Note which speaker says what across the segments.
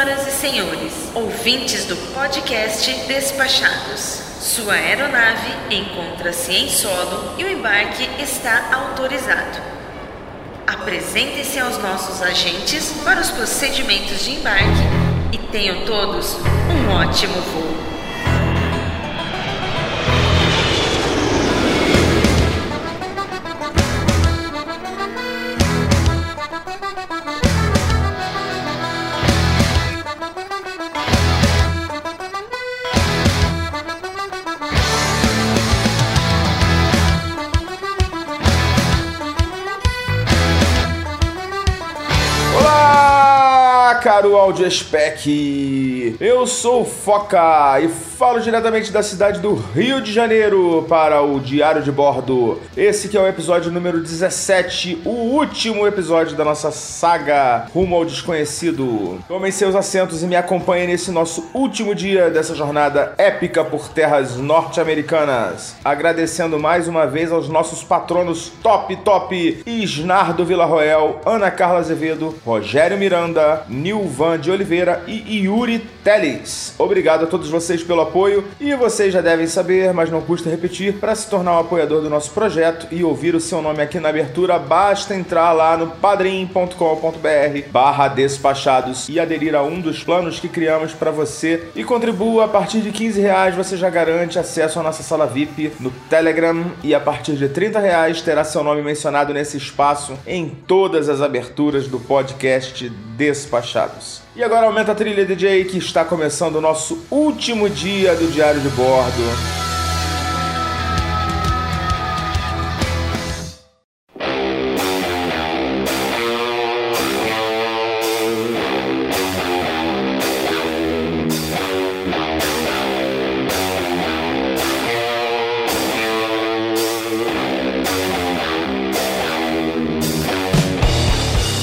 Speaker 1: Senhoras e senhores, ouvintes do podcast Despachados, sua aeronave encontra-se em solo e o embarque está autorizado. Apresentem-se aos nossos agentes para os procedimentos de embarque e tenham todos um ótimo voo.
Speaker 2: Olá, caro Audiespec! Eu sou o Foca e falo diretamente da cidade do Rio de Janeiro para o Diário de Bordo. Esse que é o episódio número 17, o último episódio da nossa saga Rumo ao Desconhecido. Tomem seus assentos e me acompanhem nesse nosso último dia dessa jornada épica por terras norte-americanas. Agradecendo mais uma vez aos nossos patronos top, top, Isnardo Villarroel, Ana Carla Azevedo, Rogério Miranda, Nilvan de Oliveira e Yuri Teles. Obrigado a todos vocês pelo apoio e vocês já devem saber, mas não custa repetir, para se tornar um apoiador do nosso projeto e ouvir o seu nome aqui na abertura, basta entrar lá no padrim.com.br barra despachados e aderir a um dos planos que criamos para você e contribua a partir de 15 reais você já garante acesso à nossa sala VIP no Telegram e a partir de 30 reais terá seu nome mencionado nesse espaço em todas as aberturas do podcast Despachados. E agora aumenta a trilha DJ que está começando o nosso último dia do Diário de Bordo.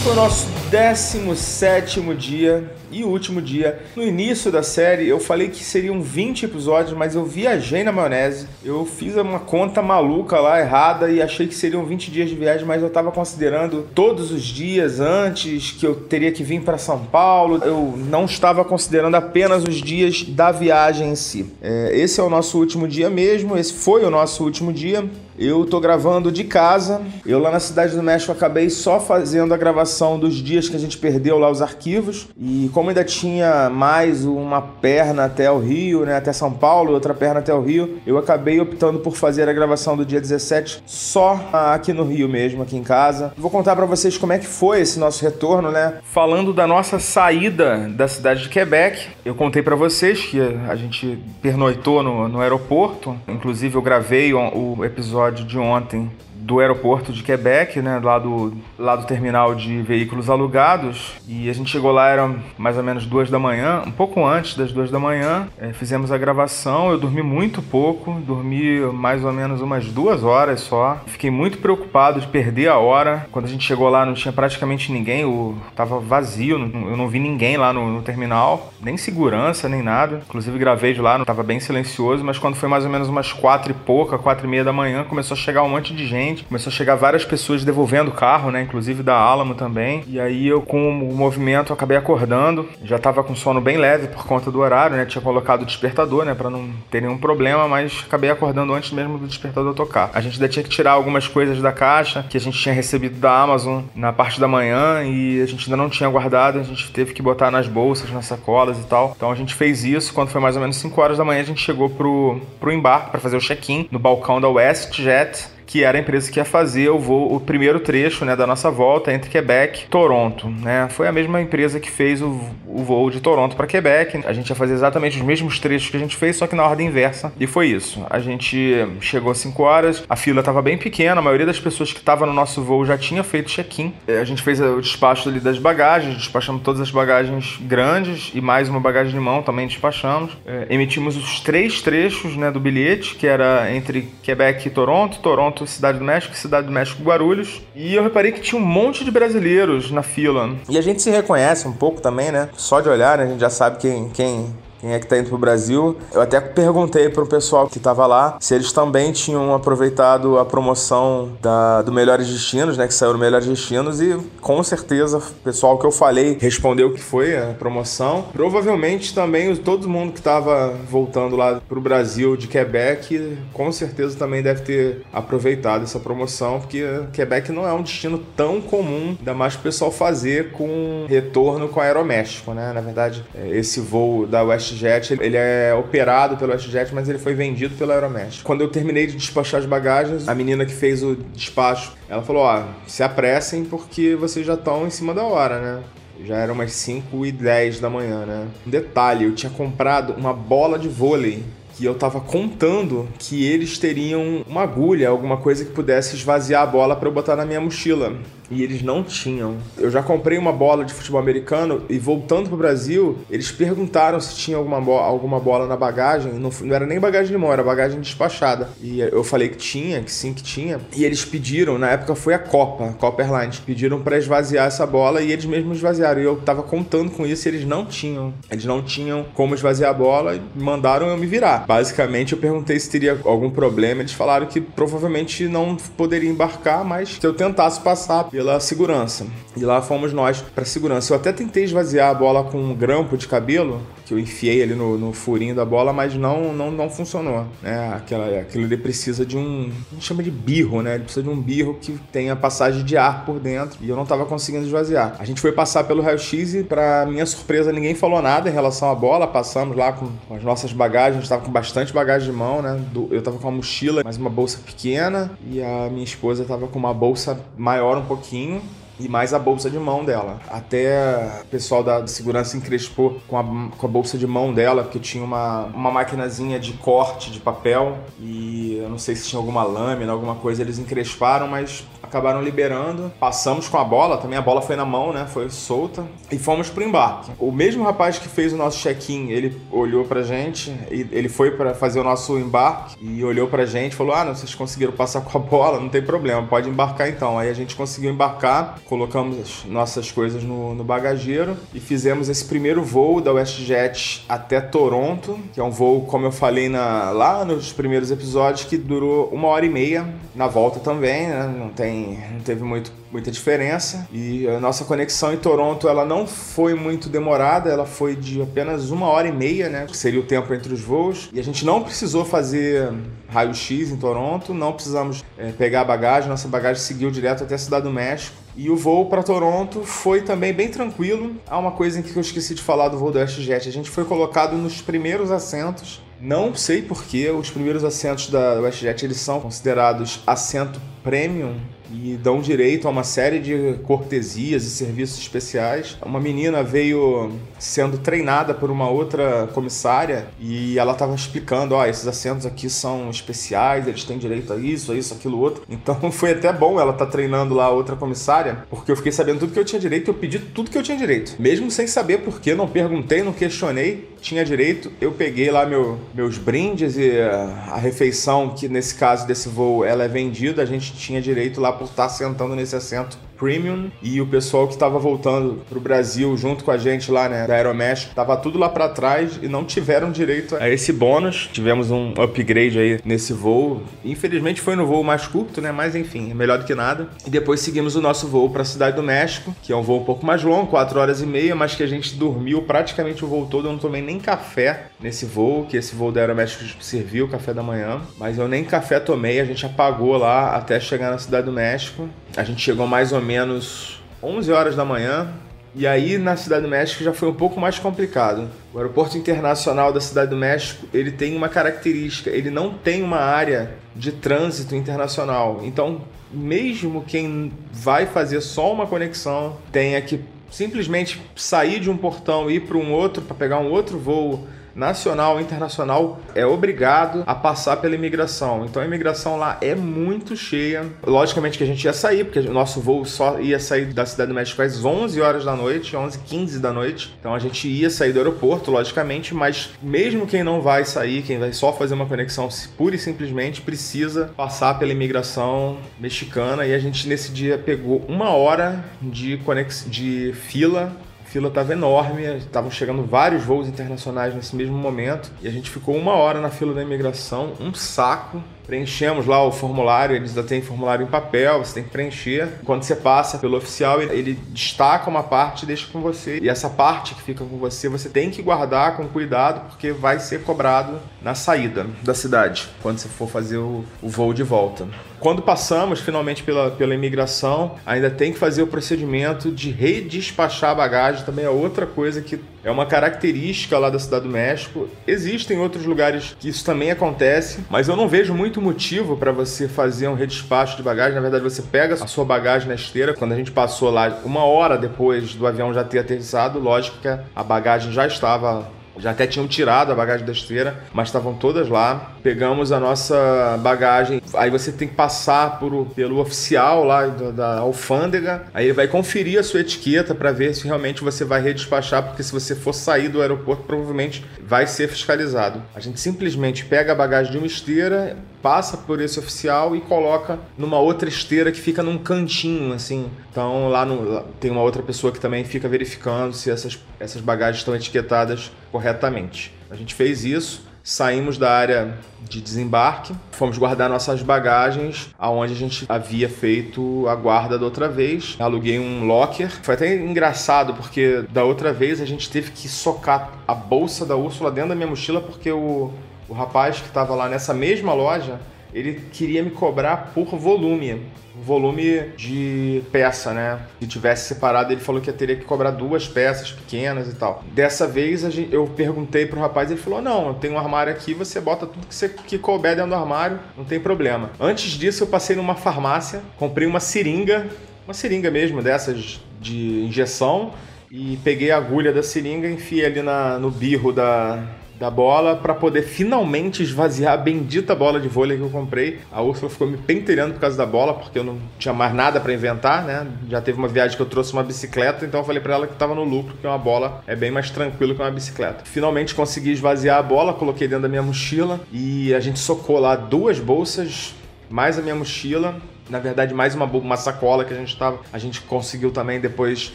Speaker 2: O nosso 17 dia e último dia. No início da série eu falei que seriam 20 episódios, mas eu viajei na maionese. Eu fiz uma conta maluca lá errada e achei que seriam 20 dias de viagem, mas eu tava considerando todos os dias antes que eu teria que vir para São Paulo. Eu não estava considerando apenas os dias da viagem em si. É, esse é o nosso último dia mesmo, esse foi o nosso último dia. Eu tô gravando de casa. Eu lá na Cidade do México acabei só fazendo a gravação dos dias que a gente perdeu lá os arquivos. E como ainda tinha mais uma perna até o Rio, né, até São Paulo, outra perna até o Rio, eu acabei optando por fazer a gravação do dia 17 só aqui no Rio mesmo, aqui em casa. Vou contar para vocês como é que foi esse nosso retorno, né? Falando da nossa saída da cidade de Quebec. Eu contei para vocês que a gente pernoitou no, no aeroporto. Inclusive eu gravei o, o episódio de ontem do aeroporto de Quebec, né, lá do, lá do terminal de veículos alugados. E a gente chegou lá, era mais ou menos duas da manhã, um pouco antes das duas da manhã. É, fizemos a gravação, eu dormi muito pouco, dormi mais ou menos umas duas horas só. Fiquei muito preocupado de perder a hora. Quando a gente chegou lá, não tinha praticamente ninguém, o, tava vazio, eu não vi ninguém lá no, no terminal, nem segurança, nem nada. Inclusive gravei de lá, não tava bem silencioso, mas quando foi mais ou menos umas quatro e pouca, quatro e meia da manhã, começou a chegar um monte de gente começou a chegar várias pessoas devolvendo o carro, né? Inclusive da Alamo também. E aí eu, com o movimento, acabei acordando. Já tava com sono bem leve por conta do horário, né? Tinha colocado o despertador, né? Pra não ter nenhum problema, mas acabei acordando antes mesmo do despertador tocar. A gente ainda tinha que tirar algumas coisas da caixa que a gente tinha recebido da Amazon na parte da manhã e a gente ainda não tinha guardado. A gente teve que botar nas bolsas, nas sacolas e tal. Então a gente fez isso. Quando foi mais ou menos 5 horas da manhã, a gente chegou pro, pro embarque para fazer o check-in no balcão da WestJet que era a empresa que ia fazer o voo, o primeiro trecho né, da nossa volta entre Quebec e Toronto. Né? Foi a mesma empresa que fez o, o voo de Toronto para Quebec. A gente ia fazer exatamente os mesmos trechos que a gente fez, só que na ordem inversa. E foi isso. A gente chegou às 5 horas, a fila estava bem pequena, a maioria das pessoas que estava no nosso voo já tinha feito check-in. A gente fez o despacho ali das bagagens, despachamos todas as bagagens grandes e mais uma bagagem de mão também despachamos. É, emitimos os três trechos né, do bilhete, que era entre Quebec e Toronto, Toronto Cidade do México, Cidade do México, Guarulhos. E eu reparei que tinha um monte de brasileiros na fila. E a gente se reconhece um pouco também, né? Só de olhar, né? A gente já sabe quem, quem quem é que tá indo pro Brasil. Eu até perguntei pro pessoal que tava lá se eles também tinham aproveitado a promoção da, do Melhores Destinos, né? Que saiu no Melhores Destinos e com certeza o pessoal que eu falei respondeu que foi a promoção. Provavelmente também todo mundo que tava voltando lá pro Brasil de Quebec, com certeza também deve ter aproveitado essa promoção, porque Quebec não é um destino tão comum, ainda mais pro pessoal fazer com retorno com Aeroméxico, né? Na verdade, esse voo da WestJet, ele é operado pelo WestJet, mas ele foi vendido pela Aeroméxico. Quando eu terminei de despachar as bagagens, a menina que fez o despacho, ela falou: ó, se apressem porque vocês já estão em cima da hora, né? Já eram umas 5 e 10 da manhã, né? Um detalhe, eu tinha comprado uma bola de vôlei que eu tava contando que eles teriam uma agulha, alguma coisa que pudesse esvaziar a bola para eu botar na minha mochila e eles não tinham. Eu já comprei uma bola de futebol americano e voltando pro Brasil, eles perguntaram se tinha alguma, bo alguma bola na bagagem. Não, não, era nem bagagem de mão, era bagagem despachada. E eu falei que tinha, que sim, que tinha. E eles pediram, na época foi a Copa, Copa Airlines, pediram para esvaziar essa bola e eles mesmos esvaziaram. E eu tava contando com isso e eles não tinham. Eles não tinham como esvaziar a bola e mandaram eu me virar. Basicamente, eu perguntei se teria algum problema. Eles falaram que provavelmente não poderia embarcar, mas se eu tentasse passar pela segurança. E lá fomos nós para segurança. Eu até tentei esvaziar a bola com um grampo de cabelo, que eu enfiei ali no, no furinho da bola, mas não não, não funcionou. Né? Aquela, aquilo ali precisa de um. A gente chama de birro, né? Ele precisa de um birro que tenha passagem de ar por dentro. E eu não estava conseguindo esvaziar. A gente foi passar pelo raio-x e, para minha surpresa, ninguém falou nada em relação à bola. Passamos lá com as nossas bagagens, a gente estava com bastante bagagem de mão, né? Eu estava com uma mochila, mais uma bolsa pequena, e a minha esposa estava com uma bolsa maior um pouquinho pouquinho e mais a bolsa de mão dela. Até o pessoal da segurança encrespou com a, com a bolsa de mão dela, porque tinha uma, uma maquinazinha de corte de papel e eu não sei se tinha alguma lâmina, alguma coisa, eles encresparam, mas acabaram liberando. Passamos com a bola, também a bola foi na mão, né? Foi solta. E fomos pro embarque. O mesmo rapaz que fez o nosso check-in, ele olhou pra gente, e ele foi para fazer o nosso embarque e olhou pra gente falou: Ah, não, vocês conseguiram passar com a bola, não tem problema, pode embarcar então. Aí a gente conseguiu embarcar, colocamos nossas coisas no, no bagageiro e fizemos esse primeiro voo da WestJet até Toronto, que é um voo, como eu falei na, lá nos primeiros episódios, que durou uma hora e meia. Na volta também, né? Não tem não teve muito, muita diferença. E a nossa conexão em Toronto ela não foi muito demorada, ela foi de apenas uma hora e meia, né? Que seria o tempo entre os voos. E a gente não precisou fazer raio-x em Toronto, não precisamos é, pegar a bagagem, nossa bagagem seguiu direto até a Cidade do México. E o voo para Toronto foi também bem tranquilo. Há uma coisa em que eu esqueci de falar do voo do WestJet. A gente foi colocado nos primeiros assentos. Não sei porquê, os primeiros assentos da WestJet eles são considerados assento premium e dão direito a uma série de cortesias e serviços especiais. Uma menina veio sendo treinada por uma outra comissária e ela estava explicando, ó, oh, esses assentos aqui são especiais, eles têm direito a isso, a isso, aquilo outro. Então foi até bom ela estar tá treinando lá a outra comissária, porque eu fiquei sabendo tudo que eu tinha direito, eu pedi tudo que eu tinha direito, mesmo sem saber por quê, não perguntei, não questionei, tinha direito. Eu peguei lá meu, meus brindes e a refeição que nesse caso desse voo ela é vendida, a gente tinha direito lá por estar sentando nesse assento Premium e o pessoal que estava voltando pro Brasil junto com a gente lá, né, da Aeromesh, tava tudo lá para trás e não tiveram direito a esse bônus. Tivemos um upgrade aí nesse voo. Infelizmente foi no voo mais curto, né, mas enfim, é melhor do que nada. E depois seguimos o nosso voo para a cidade do México, que é um voo um pouco mais longo, 4 horas e meia, mas que a gente dormiu praticamente o voo todo. Eu não tomei nem café nesse voo, que esse voo da Aeroméxico serviu café da manhã, mas eu nem café tomei, a gente apagou lá até chegar na cidade do México. A gente chegou mais ou menos 11 horas da manhã. E aí na Cidade do México já foi um pouco mais complicado. O aeroporto internacional da Cidade do México, ele tem uma característica, ele não tem uma área de trânsito internacional. Então, mesmo quem vai fazer só uma conexão, tenha que simplesmente sair de um portão e ir para um outro para pegar um outro voo nacional, internacional, é obrigado a passar pela imigração. Então a imigração lá é muito cheia. Logicamente que a gente ia sair, porque o nosso voo só ia sair da Cidade do México às 11 horas da noite, 11 15 da noite. Então a gente ia sair do aeroporto, logicamente, mas mesmo quem não vai sair, quem vai só fazer uma conexão pura e simplesmente precisa passar pela imigração mexicana e a gente nesse dia pegou uma hora de, conex... de fila fila estava enorme, estavam chegando vários voos internacionais nesse mesmo momento e a gente ficou uma hora na fila da imigração, um saco. Preenchemos lá o formulário, eles ainda têm formulário em papel, você tem que preencher. Quando você passa pelo oficial, ele destaca uma parte e deixa com você. E essa parte que fica com você, você tem que guardar com cuidado, porque vai ser cobrado na saída da cidade, quando você for fazer o, o voo de volta. Quando passamos finalmente pela, pela imigração, ainda tem que fazer o procedimento de redespachar a bagagem, também é outra coisa que é uma característica lá da Cidade do México. Existem outros lugares que isso também acontece, mas eu não vejo muito motivo para você fazer um redespacho de bagagem. Na verdade, você pega a sua bagagem na esteira. Quando a gente passou lá, uma hora depois do avião já ter aterrissado, lógico que a bagagem já estava já até tinham tirado a bagagem da esteira, mas estavam todas lá. Pegamos a nossa bagagem. Aí você tem que passar por, pelo oficial lá da, da alfândega. Aí ele vai conferir a sua etiqueta para ver se realmente você vai redespachar, porque se você for sair do aeroporto, provavelmente vai ser fiscalizado. A gente simplesmente pega a bagagem de uma esteira, passa por esse oficial e coloca numa outra esteira que fica num cantinho, assim. Então lá, no, lá tem uma outra pessoa que também fica verificando se essas, essas bagagens estão etiquetadas corretamente. A gente fez isso, saímos da área de desembarque, fomos guardar nossas bagagens aonde a gente havia feito a guarda da outra vez. Aluguei um locker. Foi até engraçado porque da outra vez a gente teve que socar a bolsa da Úrsula dentro da minha mochila porque o o rapaz que estava lá nessa mesma loja, ele queria me cobrar por volume, volume de peça, né? Se tivesse separado, ele falou que eu teria que cobrar duas peças pequenas e tal. Dessa vez eu perguntei pro rapaz, ele falou: "Não, eu tenho um armário aqui, você bota tudo que você que couber dentro do armário, não tem problema". Antes disso, eu passei numa farmácia, comprei uma seringa, uma seringa mesmo dessas de injeção e peguei a agulha da seringa, enfiei ali na, no birro da da bola para poder finalmente esvaziar a bendita bola de vôlei que eu comprei. A Ursula ficou me pentelhando por causa da bola, porque eu não tinha mais nada para inventar, né? Já teve uma viagem que eu trouxe uma bicicleta, então eu falei para ela que tava no lucro, que uma bola é bem mais tranquilo que uma bicicleta. Finalmente consegui esvaziar a bola, coloquei dentro da minha mochila e a gente socou lá duas bolsas, mais a minha mochila na verdade, mais uma, uma sacola que a gente tava. A gente conseguiu também depois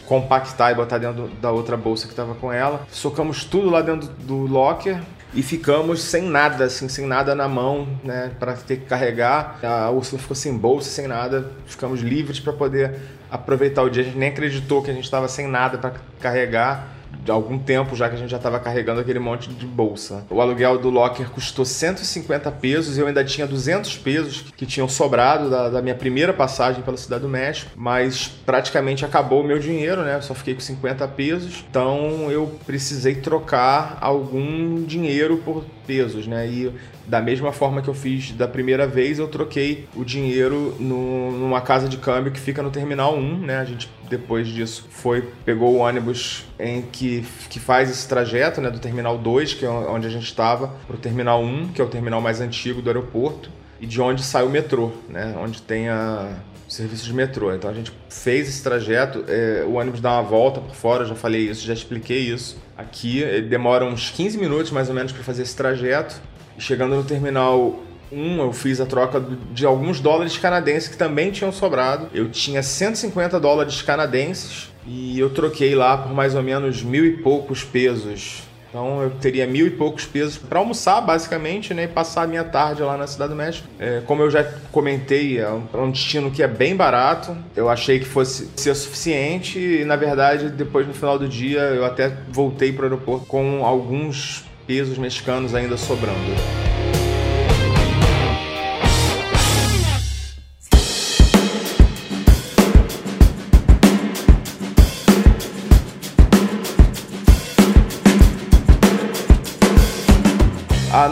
Speaker 2: compactar e botar dentro da outra bolsa que tava com ela. Socamos tudo lá dentro do locker e ficamos sem nada, assim, sem nada na mão, né, para ter que carregar. A Úrsula ficou sem bolsa, sem nada. Ficamos livres para poder aproveitar o dia. A gente nem acreditou que a gente estava sem nada para carregar de algum tempo já que a gente já estava carregando aquele monte de bolsa. O aluguel do locker custou 150 pesos e eu ainda tinha 200 pesos que tinham sobrado da, da, minha primeira passagem pela Cidade do México, mas praticamente acabou o meu dinheiro, né? Eu só fiquei com 50 pesos, então eu precisei trocar algum dinheiro por pesos, né? E da mesma forma que eu fiz da primeira vez, eu troquei o dinheiro no, numa casa de câmbio que fica no Terminal 1, né? A gente depois disso foi pegou o ônibus em que, que faz esse trajeto, né, do Terminal 2, que é onde a gente estava, para o Terminal 1, que é o terminal mais antigo do aeroporto, e de onde sai o metrô, né? Onde tem a serviço de metrô. Então a gente fez esse trajeto, é, o ônibus dá uma volta por fora, já falei isso, já expliquei isso. Aqui ele demora uns 15 minutos mais ou menos para fazer esse trajeto. Chegando no terminal 1, eu fiz a troca de alguns dólares canadenses que também tinham sobrado. Eu tinha 150 dólares canadenses e eu troquei lá por mais ou menos mil e poucos pesos então eu teria mil e poucos pesos para almoçar, basicamente, né? E passar a minha tarde lá na Cidade do México. É, como eu já comentei, é um, destino que é bem barato. Eu achei que fosse ser suficiente e, na verdade, depois no final do dia, eu até voltei para o aeroporto com alguns pesos mexicanos ainda sobrando.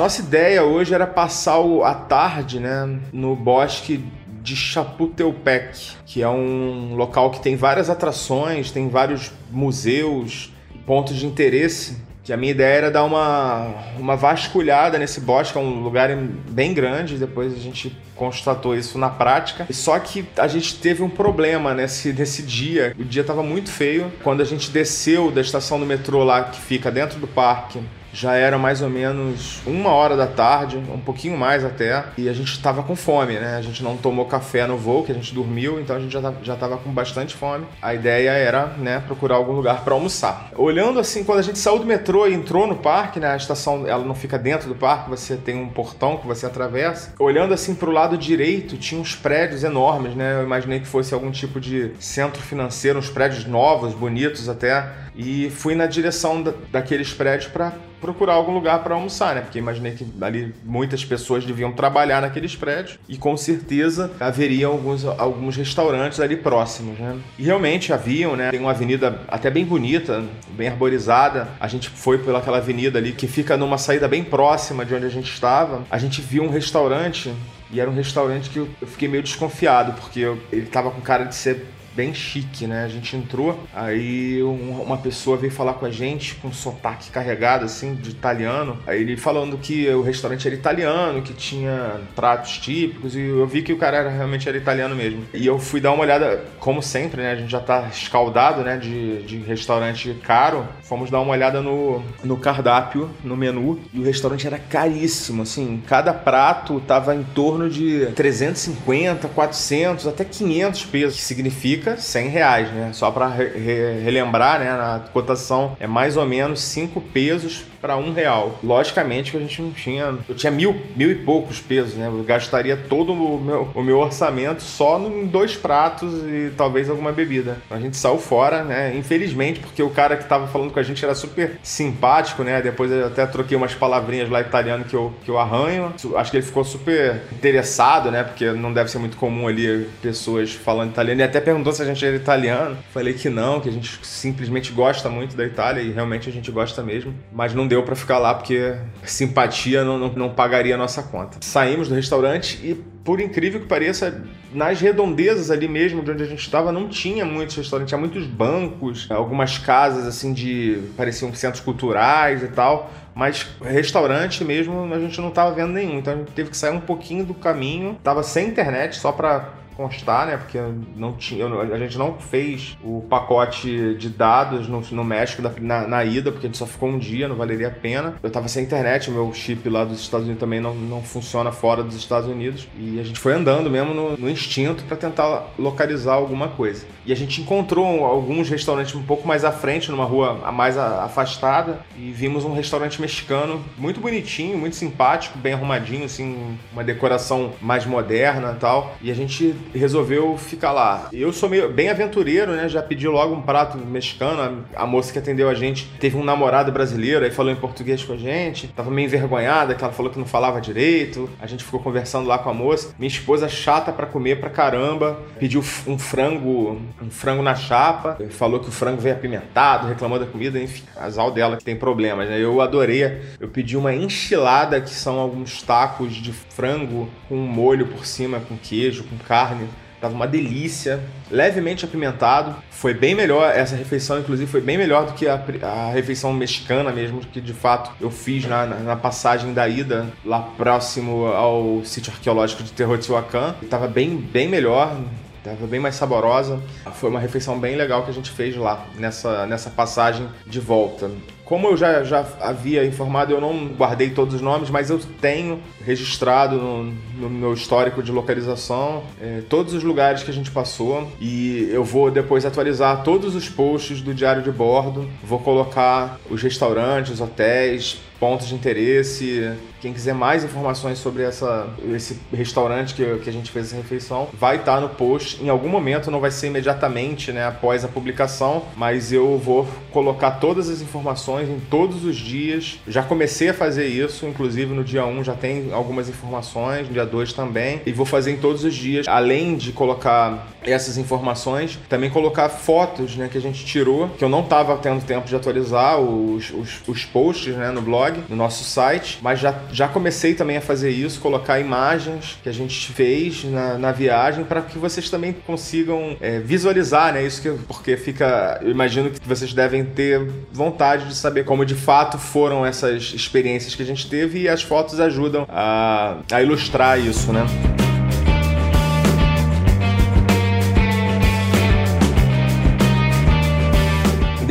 Speaker 2: Nossa ideia hoje era passar a tarde né, no bosque de Chapultepec, que é um local que tem várias atrações, tem vários museus, pontos de interesse. Que a minha ideia era dar uma, uma vasculhada nesse bosque, é um lugar bem grande, depois a gente constatou isso na prática. Só que a gente teve um problema nesse, nesse dia. O dia estava muito feio. Quando a gente desceu da estação do metrô lá, que fica dentro do parque, Já era mais ou menos uma hora da tarde, um pouquinho mais até, e a gente estava com fome, né? A gente não tomou café no voo, que a gente dormiu, então a gente já, já tava com bastante fome. A ideia era, né, procurar algum lugar para almoçar. Olhando assim, quando a gente saiu do metrô e entrou no parque, né? A estação, ela não fica dentro do parque, você tem um portão que você atravessa. Olhando assim pro lado direito, tinha uns prédios enormes, né? Eu imaginei que fosse algum tipo de centro financeiro, uns prédios novos, bonitos até. E fui na direção da, daqueles prédios para procurar algum lugar para almoçar, né? Porque imaginei que ali muitas pessoas deviam trabalhar naqueles prédios e com certeza haveria alguns, alguns restaurantes ali próximos, né? E realmente haviam, né? Tem uma avenida até bem bonita, bem arborizada. A gente foi pelaquela avenida ali que fica numa saída bem próxima de onde a gente estava. A gente viu um restaurante e era um restaurante que eu fiquei meio desconfiado, porque ele tava com cara de ser bem chique, né? A gente entrou, aí uma pessoa veio falar com a gente com um sotaque carregado, assim, de italiano. Aí ele falando que o restaurante era italiano, que tinha pratos típicos, e eu vi que o cara era, realmente era italiano mesmo. E eu fui dar uma olhada, como sempre, né? A gente já tá escaldado, né? De, de restaurante caro. Fomos dar uma olhada no, no cardápio, no menu, e o restaurante era caríssimo, assim. Cada prato tava em torno de 350, 400, até 500 pesos, que significa fica 100 reais, né? Só para re relembrar, né? A cotação é mais ou menos 5 pesos para um real. Logicamente que a gente não tinha. Eu tinha mil, mil e poucos pesos, né? Eu gastaria todo o meu, o meu orçamento só em dois pratos e talvez alguma bebida. A gente saiu fora, né? Infelizmente, porque o cara que tava falando com a gente era super simpático, né? Depois eu até troquei umas palavrinhas lá italiano que eu, que eu arranho. Acho que ele ficou super interessado, né? Porque não deve ser muito comum ali pessoas falando italiano. E até perguntou se a gente era italiano. Falei que não, que a gente simplesmente gosta muito da Itália e realmente a gente gosta mesmo. Mas não deu para ficar lá porque simpatia não, não, não pagaria a nossa conta. Saímos do restaurante e, por incrível que pareça, nas redondezas ali mesmo de onde a gente estava, não tinha muitos restaurantes, tinha muitos bancos, algumas casas assim de. pareciam centros culturais e tal. Mas restaurante mesmo a gente não estava vendo nenhum, então a gente teve que sair um pouquinho do caminho. Tava sem internet, só para constar, né? Porque não tinha, a gente não fez o pacote de dados no, no México na, na, ida, porque a gente só ficou um dia, não valeria a pena. Eu tava sem internet, o meu chip lá dos Estados Unidos também não, não funciona fora dos Estados Unidos. E a gente foi andando mesmo no, no instinto para tentar localizar alguma coisa. E a gente encontrou alguns restaurantes um pouco mais à frente, numa rua mais afastada, e vimos um restaurante mexicano muito bonitinho, muito simpático, bem arrumadinho, assim, uma decoração mais moderna e tal. E a gente resolveu ficar lá. Eu sou meio bem aventureiro, né? Já pedi logo um prato mexicano. A moça que atendeu a gente teve um namorado brasileiro, aí falou em português com a gente. Tava meio envergonhada, que ela falou que não falava direito. A gente ficou conversando lá com a moça. Minha esposa chata para comer pra caramba, pediu um frango, um frango na chapa. Falou que o frango veio apimentado, reclamou da comida, enfim, casal dela que tem problemas, né? Eu adorei. Eu pedi uma enchilada, que são alguns tacos de frango com molho por cima, com queijo, com carne. Tava uma delícia, levemente apimentado. Foi bem melhor, essa refeição, inclusive, foi bem melhor do que a, a refeição mexicana mesmo, que de fato eu fiz na, na, passagem da ida, lá próximo ao sítio arqueológico de Teotihuacan. Tava bem, bem melhor, Tava bem mais saborosa. Foi uma refeição bem legal que a gente fez lá, nessa, nessa passagem de volta. Como eu já, já havia informado, eu não guardei todos os nomes, mas eu tenho registrado no, no meu histórico de localização é, todos os lugares que a gente passou e eu vou depois atualizar todos os posts do diário de bordo. Vou colocar os restaurantes, hotéis, pontos de interesse. Quem quiser mais informações sobre essa, esse restaurante que, que a gente fez essa refeição, vai estar no post. Em algum momento, não vai ser imediatamente né, após a publicação, mas eu vou colocar todas as informações em todos os dias. Já comecei a fazer isso, inclusive no dia 1 já tem algumas informações, no dia 2 também, e vou fazer em todos os dias, além de colocar essas informações, também colocar fotos né, que a gente tirou, que eu não estava tendo tempo de atualizar, os, os, os posts né, no blog blog, no nosso site, mas já, já comecei também a fazer isso, colocar imagens que a gente fez na, na viagem para que vocês também consigam é, visualizar, né? Isso que, porque fica. Eu imagino que vocês devem ter vontade de saber como de fato foram essas experiências que a gente teve e as fotos ajudam a, a ilustrar isso, né?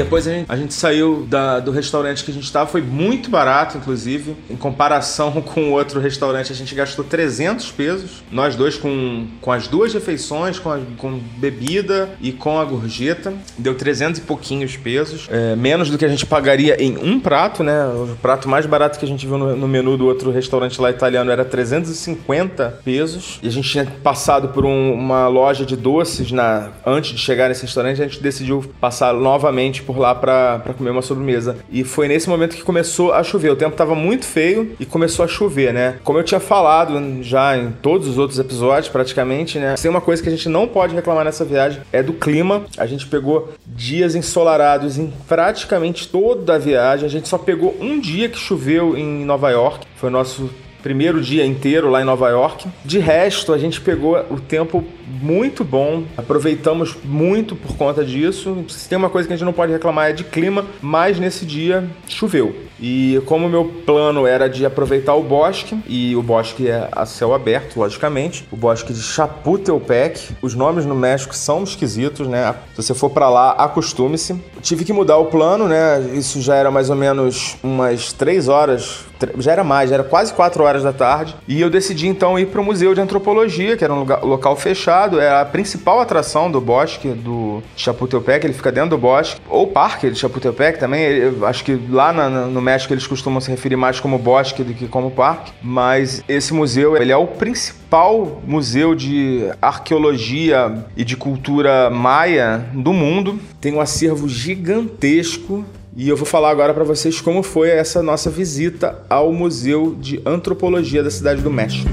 Speaker 2: Depois a gente, a gente saiu da, do restaurante que a gente estava, foi muito barato, inclusive. Em comparação com o outro restaurante, a gente gastou 300 pesos. Nós dois com, com as duas refeições, com, a, com bebida e com a gorjeta. Deu 300 e pouquinhos pesos. É, menos do que a gente pagaria em um prato, né? O prato mais barato que a gente viu no, no menu do outro restaurante lá italiano era 350 pesos. E a gente tinha passado por um, uma loja de doces na, antes de chegar nesse restaurante. A gente decidiu passar novamente por lá para comer uma sobremesa. E foi nesse momento que começou a chover. O tempo estava muito feio e começou a chover, né? Como eu tinha falado já em todos os outros episódios, praticamente, né? Tem uma coisa que a gente não pode reclamar nessa viagem é do clima. A gente pegou dias ensolarados em praticamente toda a viagem. A gente só pegou um dia que choveu em Nova York. Foi o nosso primeiro dia inteiro lá em Nova York. De resto, a gente pegou o tempo muito bom, aproveitamos muito por conta disso. Se tem uma coisa que a gente não pode reclamar é de clima, mas nesse dia choveu. E como meu plano era de aproveitar o bosque, e o bosque é a céu aberto, logicamente, o bosque de Chapultepec, os nomes no México são esquisitos, né? Se você for para lá, acostume-se. Tive que mudar o plano, né? Isso já era mais ou menos umas três horas, já era mais, já era quase quatro horas da tarde, e eu decidi então ir para o Museu de Antropologia, que era um lugar, local fechado, é a principal atração do bosque do Chapultepec, ele fica dentro do bosque, ou parque de Chapultepec também, acho que lá na, no México eles costumam se referir mais como bosque do que como parque, mas esse museu ele é o principal museu de arqueologia e de cultura maia do mundo. Tem um acervo gigantesco e eu vou falar agora para vocês como foi essa nossa visita ao Museu de Antropologia da Cidade do México.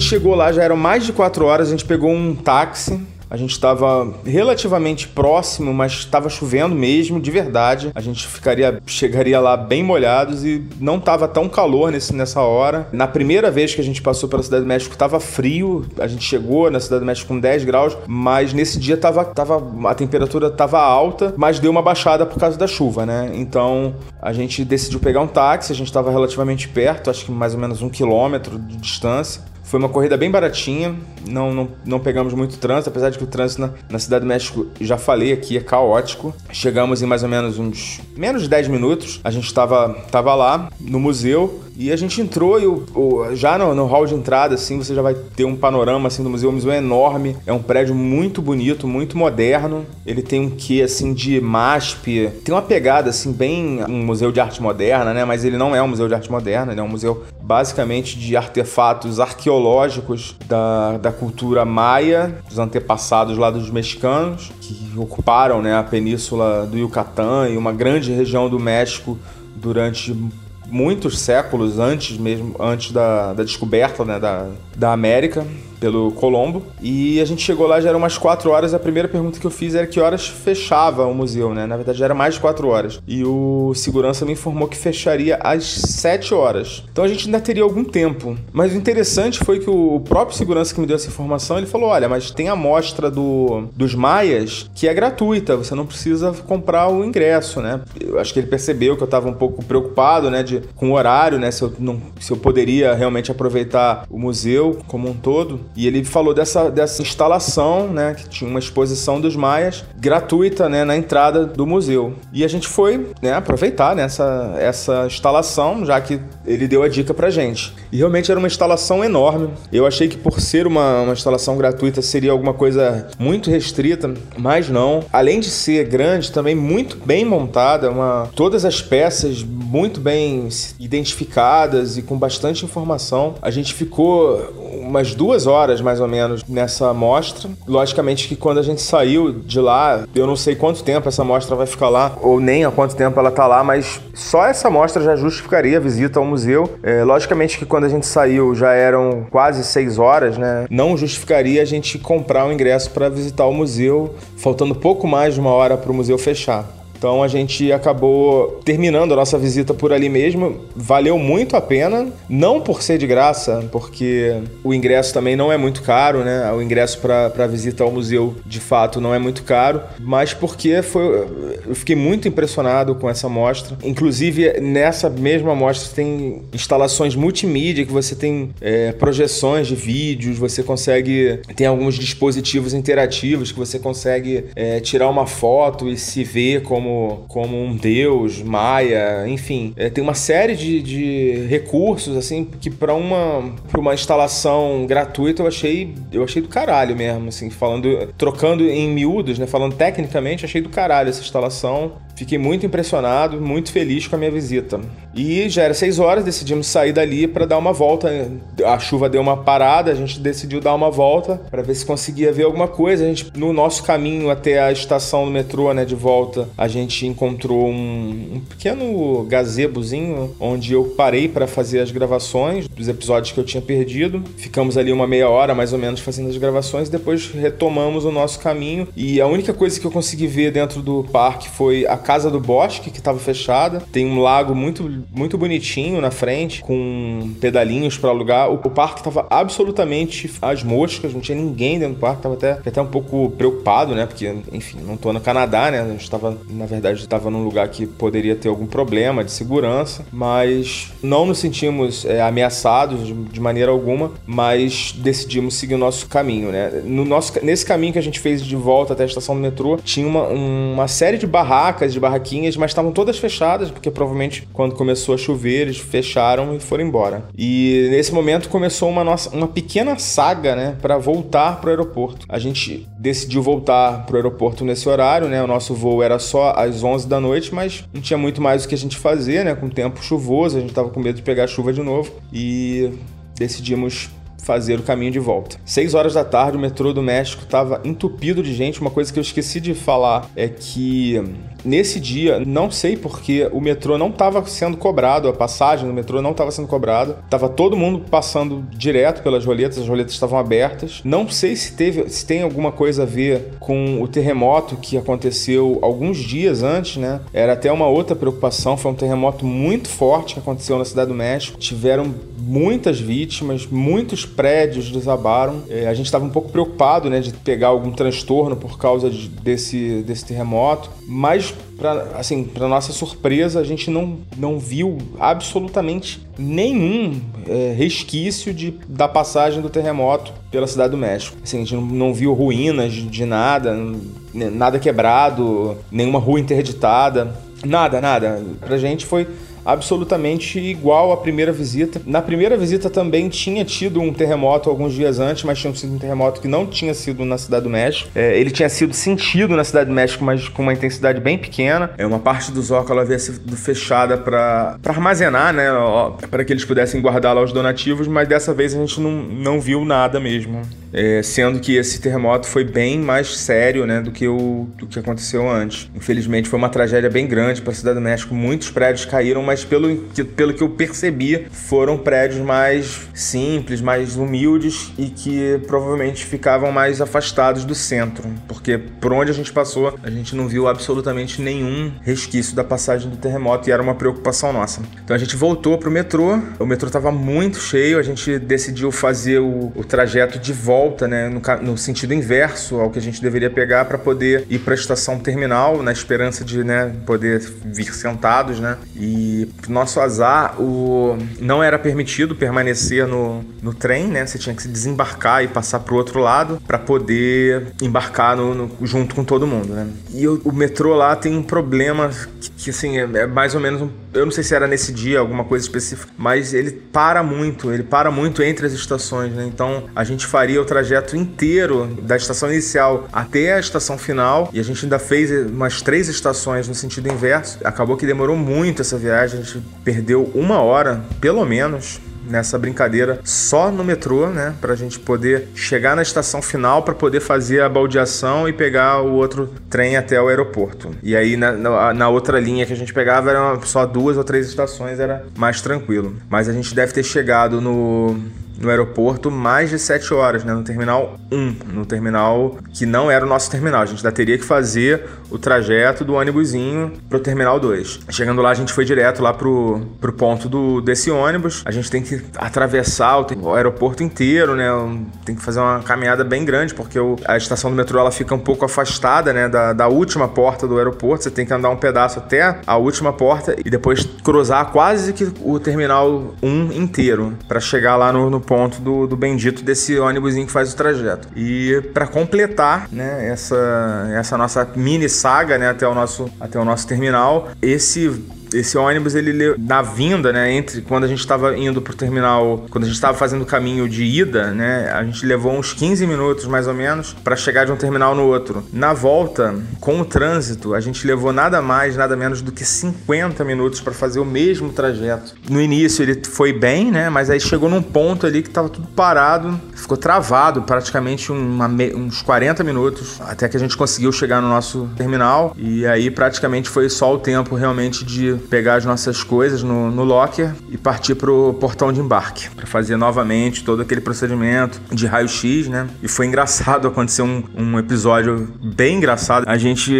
Speaker 2: gente chegou lá, já eram mais de quatro horas, a gente pegou um táxi a gente estava relativamente próximo, mas estava chovendo mesmo, de verdade. A gente ficaria, chegaria lá bem molhados e não estava tão calor nesse, nessa hora. Na primeira vez que a gente passou pela Cidade do México, estava frio. A gente chegou na Cidade do México com 10 graus, mas nesse dia tava, tava, a temperatura estava alta, mas deu uma baixada por causa da chuva, né? Então a gente decidiu pegar um táxi, a gente estava relativamente perto, acho que mais ou menos um quilômetro de distância. Foi uma corrida bem baratinha, não, não, não pegamos muito trânsito, apesar de que o trânsito na, na, Cidade do México, já falei aqui, é caótico. Chegamos em mais ou menos uns menos de 10 minutos, a gente estava tava lá no museu e a gente entrou e o, já no, no, hall de entrada, assim, você já vai ter um panorama assim, do museu. O museu é enorme, é um prédio muito bonito, muito moderno. Ele tem um quê, assim, de MASP. Tem uma pegada, assim, bem um museu de arte moderna, né? Mas ele não é um museu de arte moderna, ele é um museu basicamente de artefatos arqueológicos da, da cultura maia, dos antepassados lá dos mexicanos, que ocuparam né, a península do Yucatán e uma grande região do México durante muitos séculos antes mesmo, antes da, da descoberta né, da, da América pelo Colombo. E a gente chegou lá, já eram umas 4 horas. A primeira pergunta que eu fiz era que horas fechava o museu, né? Na verdade, já era mais de 4 horas. E o segurança me informou que fecharia às 7 horas. Então a gente ainda teria algum tempo. Mas o interessante foi que o próprio segurança que me deu essa informação, ele falou: olha, mas tem a mostra do, dos Maias que é gratuita, você não precisa comprar o ingresso, né? Eu acho que ele percebeu que eu estava um pouco preocupado, né, de, com o horário, né? Se eu, não, se eu poderia realmente aproveitar o museu como um todo. E ele falou dessa, dessa instalação, né, que tinha uma exposição dos maias gratuita, né, na entrada do museu. E a gente foi, né, aproveitar nessa né, essa instalação, já que ele deu a dica pra gente. E realmente era uma instalação enorme. Eu achei que por ser uma, uma instalação gratuita seria alguma coisa muito restrita, mas não. Além de ser grande, também muito bem montada, uma, todas as peças muito bem identificadas e com bastante informação. A gente ficou umas duas horas mais ou menos nessa amostra. Logicamente que quando a gente saiu de lá, eu não sei quanto tempo essa amostra vai ficar lá, ou nem há quanto tempo ela tá lá, mas só essa amostra já justificaria a visita ao museu. É, logicamente que quando a gente saiu já eram quase seis horas, né? Não justificaria a gente comprar o um ingresso para visitar o museu, faltando pouco mais de uma hora para o museu fechar. Então a gente acabou terminando a nossa visita por ali mesmo. Valeu muito a pena, não por ser de graça, porque o ingresso também não é muito caro, né? O ingresso para visita ao museu de fato não é muito caro, mas porque foi, eu fiquei muito impressionado com essa mostra. Inclusive, nessa mesma mostra tem instalações multimídia que você tem é, projeções de vídeos, você consegue. Tem alguns dispositivos interativos que você consegue é, tirar uma foto e se ver como, como um deus, maia, enfim. É, tem uma série de, de recursos, assim, que para uma, uma instalação gratuita eu achei, eu achei do caralho mesmo, assim, falando, trocando em miúdos, né? Falando tecnicamente, achei do caralho essa instalação. Fiquei muito impressionado, muito feliz com a minha visita. E já era seis horas, decidimos sair dali para dar uma volta. A chuva deu uma parada, a gente decidiu dar uma volta para ver se conseguia ver alguma coisa. A gente, no nosso caminho até a estação do metrô, né, de volta, a gente encontrou um, um pequeno gazebozinho onde eu parei para fazer as gravações dos episódios que eu tinha perdido. Ficamos ali uma meia hora mais ou menos fazendo as gravações, depois retomamos o nosso caminho. E a única coisa que eu consegui ver dentro do parque foi a Casa do Bosque, que estava fechada. Tem um lago muito, muito bonitinho na frente, com pedalinhos para alugar. O, o parque estava absolutamente às moscas, não tinha ninguém dentro do parque. Tava até, até um pouco preocupado, né? Porque, enfim, não tô no Canadá, né? A gente estava, na verdade, estava num lugar que poderia ter algum problema de segurança, mas não nos sentimos é, ameaçados de, de, maneira alguma, mas decidimos seguir o nosso caminho, né? No nosso, nesse caminho que a gente fez de volta até a estação do metrô, tinha uma, uma série de barracas, de barraquinhas, mas estavam todas fechadas, porque provavelmente quando começou a chover, eles fecharam e foram embora. E nesse momento começou uma, nossa, uma pequena saga, né, para voltar pro aeroporto. A gente decidiu voltar pro aeroporto nesse horário, né? O nosso voo era só às 11 da noite, mas não tinha muito mais o que a gente fazer, né? Com tempo chuvoso, a gente tava com medo de pegar chuva de novo e decidimos fazer o caminho de volta. Seis horas da tarde, o metrô do México estava entupido de gente. Uma coisa que eu esqueci de falar é que nesse dia, não sei porque o metrô não estava sendo cobrado, a passagem do metrô não estava sendo cobrada. Tava todo mundo passando direto pelas roletas, as roletas estavam abertas. Não sei se teve, se tem alguma coisa a ver com o terremoto que aconteceu alguns dias antes, né? Era até uma outra preocupação, foi um terremoto muito forte que aconteceu na cidade do México. Tiveram muitas vítimas, muitos prédios desabaram. É, a gente estava um pouco preocupado, né, de pegar algum transtorno por causa de, desse, desse terremoto, mas para assim, para nossa surpresa, a gente não, não viu absolutamente nenhum é, resquício de, da passagem do terremoto pela cidade do México. Assim, a gente não, não viu ruínas de, de nada, nada quebrado, nenhuma rua interditada, nada, nada. Pra gente foi absolutamente igual à primeira visita. Na primeira visita também tinha tido um terremoto alguns dias antes, mas tinha sido um terremoto que não tinha sido na Cidade do México. É, ele tinha sido sentido na Cidade do México, mas com uma intensidade bem pequena. É uma parte do Zócalo havia sido fechada para armazenar, né, para que eles pudessem guardar lá os donativos, mas dessa vez a gente não, não viu nada mesmo. É, sendo que esse terremoto foi bem mais sério né, do, que o, do que aconteceu antes. Infelizmente foi uma tragédia bem grande para a Cidade do México. Muitos prédios caíram, mas pelo que, pelo que eu percebi, foram prédios mais simples, mais humildes e que provavelmente ficavam mais afastados do centro. Porque por onde a gente passou, a gente não viu absolutamente nenhum resquício da passagem do terremoto e era uma preocupação nossa. Então a gente voltou para o metrô, o metrô estava muito cheio, a gente decidiu fazer o, o trajeto de volta volta, né, no, no, sentido inverso ao que a gente deveria pegar para poder ir para a estação terminal, na esperança de né, poder vir sentados, né? E nosso azar, o não era permitido permanecer no, no trem, né? Você tinha que se desembarcar e passar para o outro lado para poder embarcar no, no, junto com todo mundo, né? E o, o metrô lá tem um problema que, que assim é, é mais ou menos um eu não sei se era nesse dia, alguma coisa específica, mas ele para muito, ele para muito entre as estações, né? Então a gente faria o trajeto inteiro da estação inicial até a estação final e a gente ainda fez umas três estações no sentido inverso. Acabou que demorou muito essa viagem, a gente perdeu uma hora, pelo menos, nessa brincadeira só no metrô, né? Pra gente poder chegar na estação final para poder fazer a baldeação e pegar o outro trem até o aeroporto. E aí na, na, na, outra linha que a gente pegava eram só duas ou três estações, era mais tranquilo. Mas a gente deve ter chegado no no aeroporto mais de 7 horas, né? No terminal 1, no terminal que não era o nosso terminal. A gente ainda teria que fazer o trajeto do ônibusinho pro terminal 2. Chegando lá, a gente foi direto lá pro, pro ponto do, desse ônibus. A gente tem que atravessar o, o aeroporto inteiro, né? Tem que fazer uma caminhada bem grande, porque o, a estação do metrô ela fica um pouco afastada, né? Da, da última porta do aeroporto. Você tem que andar um pedaço até a última porta e depois cruzar quase que o terminal 1 inteiro para chegar lá no, no ponto do, do bendito desse ônibusinho que faz o trajeto. E para completar, né, essa, essa nossa mini saga, né, até o nosso, até o nosso terminal, esse esse ônibus, ele na vinda, né, entre quando a gente estava indo pro terminal, quando a gente estava fazendo o caminho de ida, né, a gente levou uns 15 minutos mais ou menos para chegar de um terminal no outro. Na volta, com o trânsito, a gente levou nada mais, nada menos do que 50 minutos para fazer o mesmo trajeto. No início ele foi bem, né, mas aí chegou num ponto ali que tava tudo parado, ficou travado praticamente uns 40 minutos até que a gente conseguiu chegar no nosso terminal e aí praticamente foi só o tempo realmente de pegar as nossas coisas no, no locker e partir pro portão de embarque para fazer novamente todo aquele procedimento de raio-x, né? E foi engraçado, aconteceu um, um episódio bem engraçado. A gente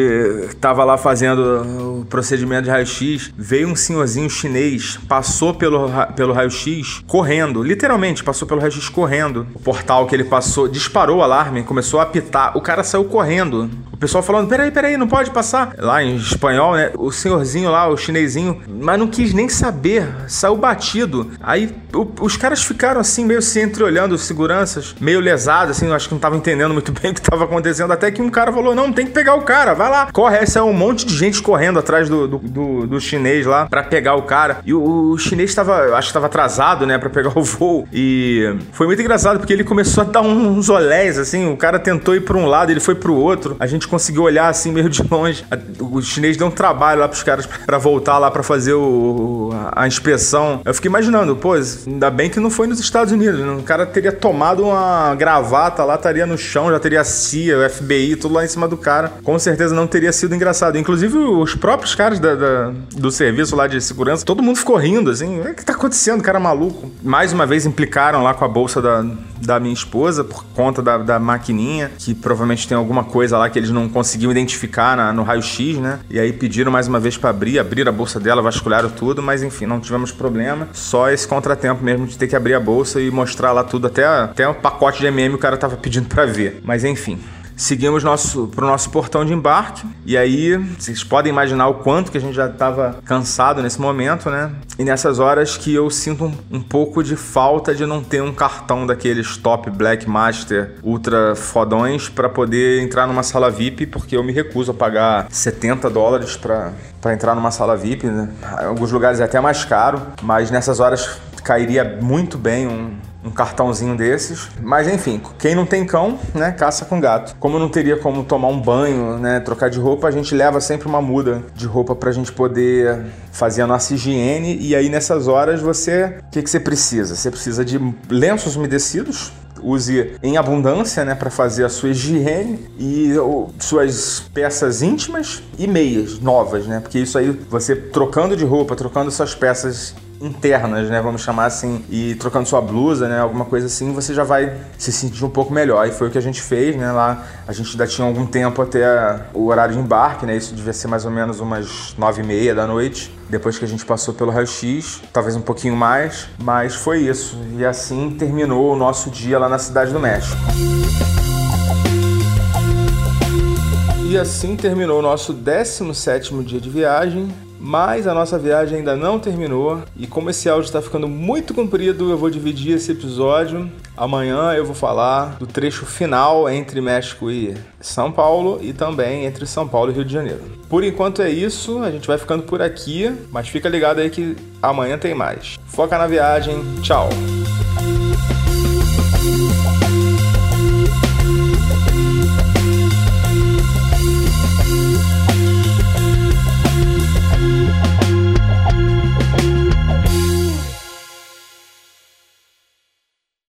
Speaker 2: tava lá fazendo o procedimento de raio-x, veio um senhorzinho chinês, passou pelo, pelo raio-x correndo, literalmente passou pelo raio-x correndo. O portal que ele passou disparou o alarme, começou a apitar. O cara saiu correndo. Pessoal falando: peraí, peraí, não pode passar. Lá em espanhol, né? O senhorzinho lá, o chinês mas não quis nem saber, saiu batido. Aí o, os caras ficaram assim, meio se entreolhando, os seguranças, meio lesados, assim, acho que não estavam entendendo muito bem o que estava acontecendo. Até que um cara falou: não, tem que pegar o cara, vai lá, corre. Esse é um monte de gente correndo atrás do, do, do, do chinês lá para pegar o cara. E o, o chinês estava, acho que estava atrasado, né, para pegar o voo. E foi muito engraçado porque ele começou a dar uns olés, assim, o cara tentou ir para um lado, ele foi para o outro. A gente conseguiu olhar assim meio de longe. O chinês deu um trabalho lá pros caras para voltar lá para fazer o, a inspeção. Eu fiquei imaginando, pô, ainda bem que não foi nos Estados Unidos. Né? O cara teria tomado uma gravata lá, estaria no chão, já teria a CIA, o FBI, tudo lá em cima do cara. Com certeza não teria sido engraçado. Inclusive, os próprios caras da, da, do serviço lá de segurança, todo mundo ficou rindo, assim. O que tá acontecendo, cara maluco? Mais uma vez implicaram lá com a bolsa da, da minha esposa por conta da, da maquininha, que provavelmente tem alguma coisa lá que eles não conseguiam identificar na, no raio-x, né? E aí pediram mais uma vez para abrir, abrir a bolsa dela, vasculharam tudo, mas enfim, não tivemos problema. Só esse contratempo mesmo de ter que abrir a bolsa e mostrar lá tudo, até, até o pacote de MM o cara tava pedindo para ver. Mas enfim, seguimos nosso, pro nosso portão de embarque. E aí, vocês podem imaginar o quanto que a gente já estava cansado nesse momento, né? E nessas horas que eu sinto um, um, pouco de falta de não ter um cartão daqueles top Black Master ultra fodões para poder entrar numa sala VIP, porque eu me recuso a pagar 70 dólares para para entrar numa sala VIP, né? Em alguns lugares é até mais caro, mas nessas horas cairia muito bem um, um cartãozinho desses. Mas enfim, quem não tem cão, né, caça com gato. Como não teria como tomar um banho, né, trocar de roupa, a gente leva sempre uma muda de roupa pra gente poder fazer a nossa higiene. E aí nessas horas você, o que, que você precisa? Você precisa de lenços umedecidos, use em abundância, né, para fazer a sua higiene e ou, suas peças íntimas e meias novas, né? Porque isso aí você trocando de roupa, trocando suas peças internas, né? Vamos chamar assim, e trocando sua blusa, né? Alguma coisa assim, você já vai se sentir um pouco melhor. E foi o que a gente fez, né? Lá a gente ainda tinha algum tempo até o horário de embarque, né? Isso devia ser mais ou menos umas nove e meia da noite. Depois que a gente passou pelo raio-x, talvez um pouquinho mais, mas foi isso. E assim terminou o nosso dia lá na Cidade do México. E assim terminou o nosso 17 dia de viagem. Mas a nossa viagem ainda não terminou e como esse áudio está ficando muito comprido, eu vou dividir esse episódio. Amanhã eu vou falar do trecho final entre México e São Paulo e também entre São Paulo e Rio de Janeiro. Por enquanto é isso, a gente vai ficando por aqui, mas fica ligado aí que amanhã tem mais. Foca na viagem, tchau!